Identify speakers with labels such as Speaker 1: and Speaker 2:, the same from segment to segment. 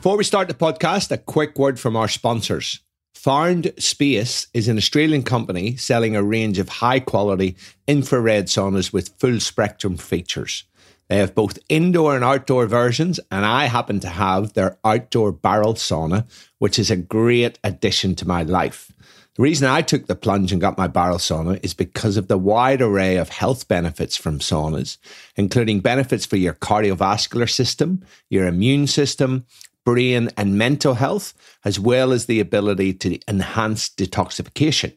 Speaker 1: Before we start the podcast, a quick word from our sponsors. Found Space is an Australian company selling a range of high quality infrared saunas with full spectrum features. They have both indoor and outdoor versions, and I happen to have their outdoor barrel sauna, which is a great addition to my life. The reason I took the plunge and got my barrel sauna is because of the wide array of health benefits from saunas, including benefits for your cardiovascular system, your immune system, brain, and mental health, as well as the ability to enhance detoxification.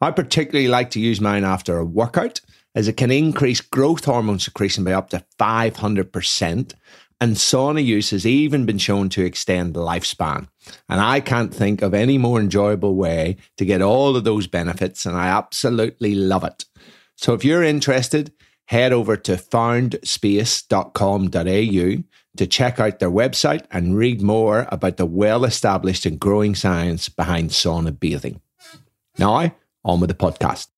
Speaker 1: I particularly like to use mine after a workout as it can increase growth hormone secretion by up to 500%. And sauna use has even been shown to extend lifespan. And I can't think of any more enjoyable way to get all of those benefits, and I absolutely love it. So if you're interested, head over to foundspace.com.au to check out their website and read more about the well established and growing science behind sauna bathing. Now, on with the podcast.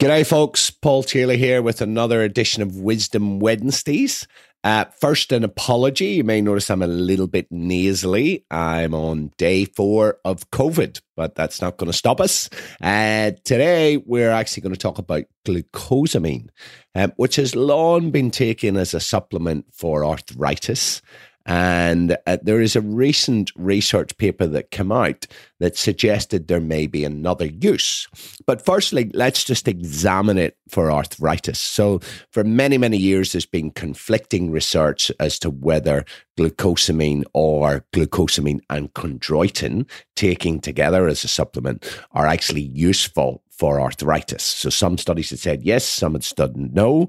Speaker 1: G'day, folks. Paul Taylor here with another edition of Wisdom Wednesdays. Uh, first, an apology. You may notice I'm a little bit nasally. I'm on day four of COVID, but that's not going to stop us. Uh, today, we're actually going to talk about glucosamine, um, which has long been taken as a supplement for arthritis. And uh, there is a recent research paper that came out that suggested there may be another use. But firstly, let's just examine it for arthritis. So, for many, many years, there's been conflicting research as to whether glucosamine or glucosamine and chondroitin taking together as a supplement are actually useful for arthritis. So some studies had said yes, some had said no.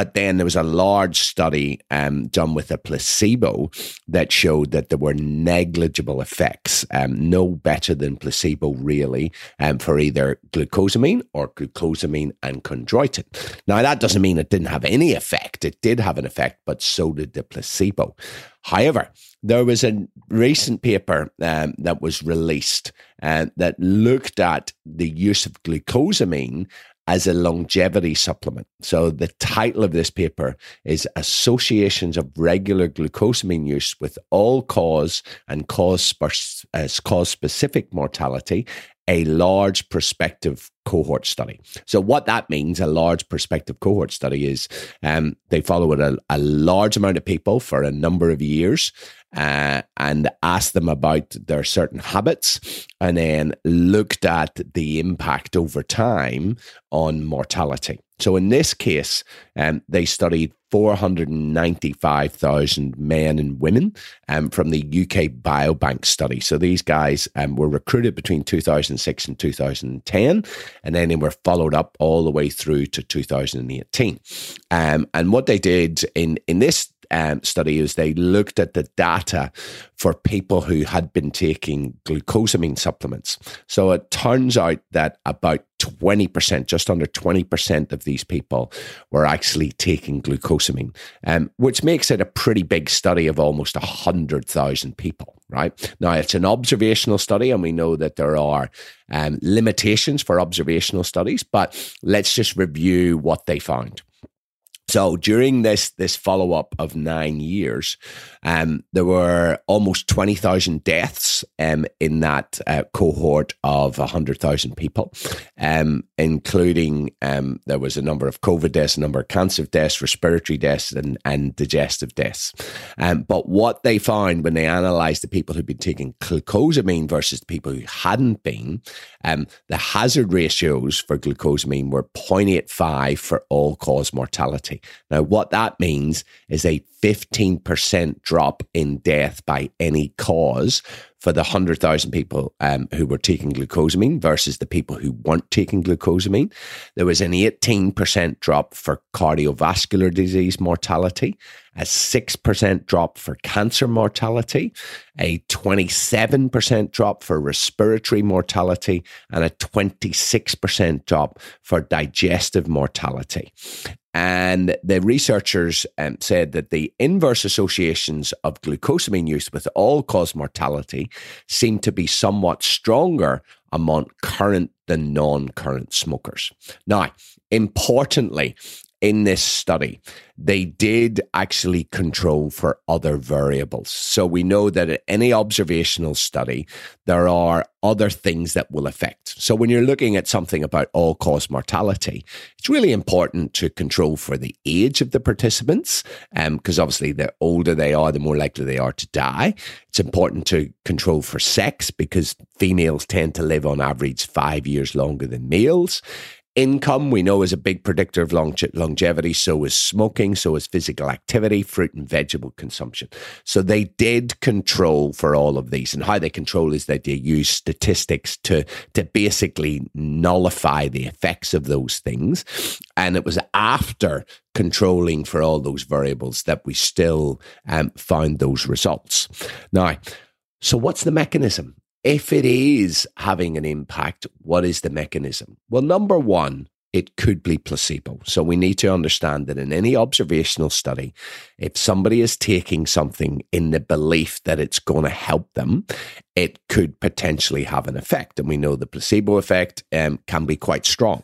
Speaker 1: But then there was a large study um, done with a placebo that showed that there were negligible effects, um, no better than placebo, really, um, for either glucosamine or glucosamine and chondroitin. Now, that doesn't mean it didn't have any effect. It did have an effect, but so did the placebo. However, there was a recent paper um, that was released uh, that looked at the use of glucosamine as a longevity supplement. So the title of this paper is Associations of Regular Glucosamine Use with All Cause and Cause, uh, Specific Mortality a large prospective cohort study. So, what that means, a large prospective cohort study, is um, they followed a, a, large amount of people for a number of years uh, and asked them about their certain habits and then looked at the impact over time on mortality. So in this case, um, they studied 495,000 men and women um, from the UK Biobank study. So these guys um, were recruited between 2006 and 2010, and then they were followed up all the way through to 2018. Um, and what they did in, in this um, study is they looked at the data for people who had been taking glucosamine supplements. So it turns out that about 20%, just under 20% of these people were actually taking glucosamine, um, which makes it a pretty big study of almost 100,000 people, right? Now, it's an observational study, and we know that there are um, limitations for observational studies, but let's just review what they found. So during this this follow up of nine years, um, there were almost twenty thousand deaths um, in that uh, cohort of hundred thousand people, um, including um, there was a number of COVID deaths, a number of cancer deaths, respiratory deaths, and and digestive deaths. Um, but what they found when they analysed the people who'd been taking glucosamine versus the people who hadn't been, um, the hazard ratios for glucosamine were 0.85 for all cause mortality. Now, what that means is a 15% drop in death by any cause for the 100,000 people um, who were taking glucosamine versus the people who weren't taking glucosamine. There was an 18% drop for cardiovascular disease mortality, a 6% drop for cancer mortality, a 27% drop for respiratory mortality, and a 26% drop for digestive mortality. And the researchers um, said that the inverse associations of glucosamine use with all cause mortality seem to be somewhat stronger among current than non current smokers. Now, importantly, in this study, they did actually control for other variables. So we know that at any observational study, there are other things that will affect. So when you're looking at something about all cause mortality, it's really important to control for the age of the participants, because um, obviously the older they are, the more likely they are to die. It's important to control for sex because females tend to live on average five years longer than males. Income, we know, is a big predictor of longe- longevity. So is smoking, so is physical activity, fruit and vegetable consumption. So they did control for all of these. And how they control is that they use statistics to, to basically nullify the effects of those things. And it was after controlling for all those variables that we still um, found those results. Now, so what's the mechanism? If it is having an impact, what is the mechanism? Well, number one, it could be placebo. So we need to understand that in any observational study, if somebody is taking something in the belief that it's going to help them, it could potentially have an effect. And we know the placebo effect um, can be quite strong.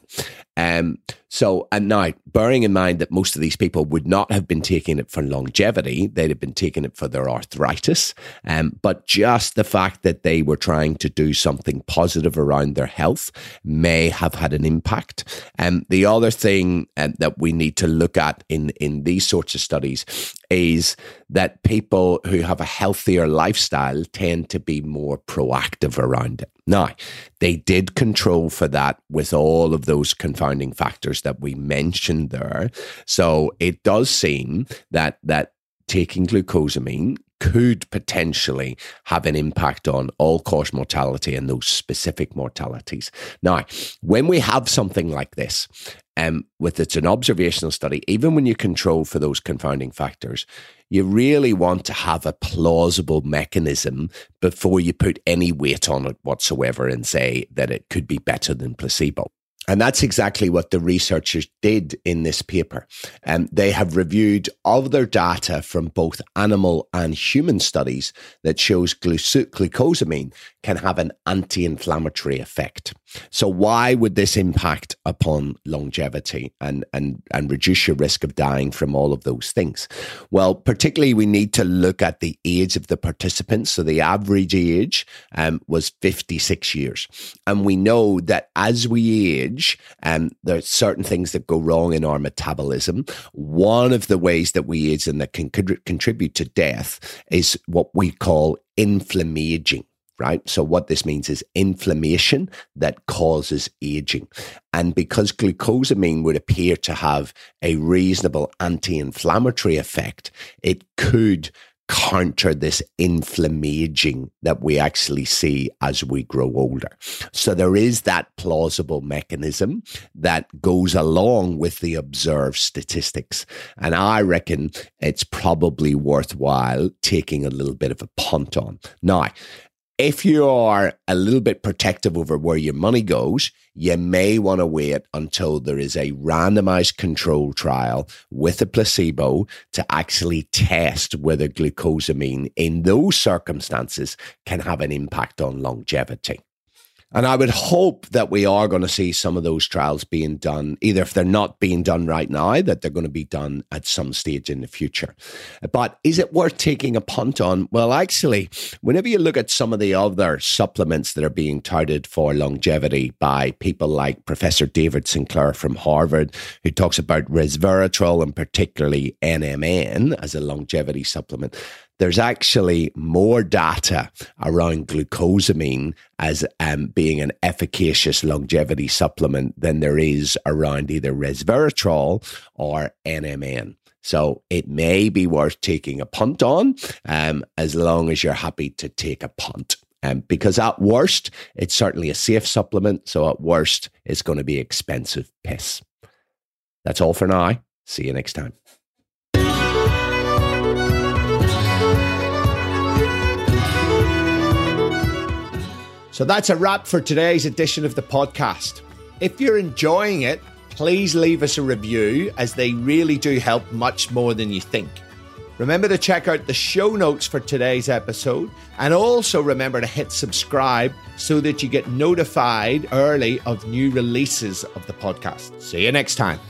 Speaker 1: Um, so, and now, bearing in mind that most of these people would not have been taking it for longevity, they'd have been taking it for their arthritis. Um, but just the fact that they were trying to do something positive around their health may have had an impact. And um, the other thing um, that we need to look at in, in these sorts of studies is that people who have a healthier lifestyle tend to be more proactive around it. Now, they did control for that with all of those confounding factors that we mentioned there. So it does seem that that taking glucosamine could potentially have an impact on all cause mortality and those specific mortalities. Now, when we have something like this, um, with it's an observational study, even when you control for those confounding factors, you really want to have a plausible mechanism before you put any weight on it whatsoever and say that it could be better than placebo. And that's exactly what the researchers did in this paper. Um, they have reviewed other data from both animal and human studies that shows glucosamine can have an anti-inflammatory effect. So why would this impact upon longevity and, and, and reduce your risk of dying from all of those things? Well, particularly we need to look at the age of the participants. So the average age um, was 56 years. And we know that as we age, age, um, there are certain things that go wrong in our metabolism. One of the ways that we age and that can contribute to death is what we call inflammaging right? So, what this means is inflammation that causes aging. And because glucosamine would appear to have a reasonable anti inflammatory effect, it could counter this inflammaging that we actually see as we grow older. So there is that plausible mechanism that goes along with the observed statistics. And I reckon it's probably worthwhile taking a little bit of a punt on. Now, if you are a little bit protective over where your money goes, you may want to wait until there is a randomized control trial with a placebo to actually test whether glucosamine in those circumstances can have an impact on longevity. And I would hope that we are going to see some of those trials being done, either if they're not being done right now, that they're going to be done at some stage in the future. But is it worth taking a punt on? Well, actually, whenever you look at some of the other supplements that are being touted for longevity by people like Professor David Sinclair from Harvard, who talks about resveratrol and particularly NMN as a longevity supplement, there's actually more data around glucosamine as um, being an efficacious longevity supplement than there is around either resveratrol or NMN. So it may be worth taking a punt on um, as long as you're happy to take a punt. Um, because at worst, it's certainly a safe supplement. So at worst, it's going to be expensive piss. That's all for now. See you next time. So that's a wrap for today's edition of the podcast. If you're enjoying it, please leave us a review as they really do help much more than you think. Remember to check out the show notes for today's episode and also remember to hit subscribe so that you get notified early of new releases of the podcast. See you next time.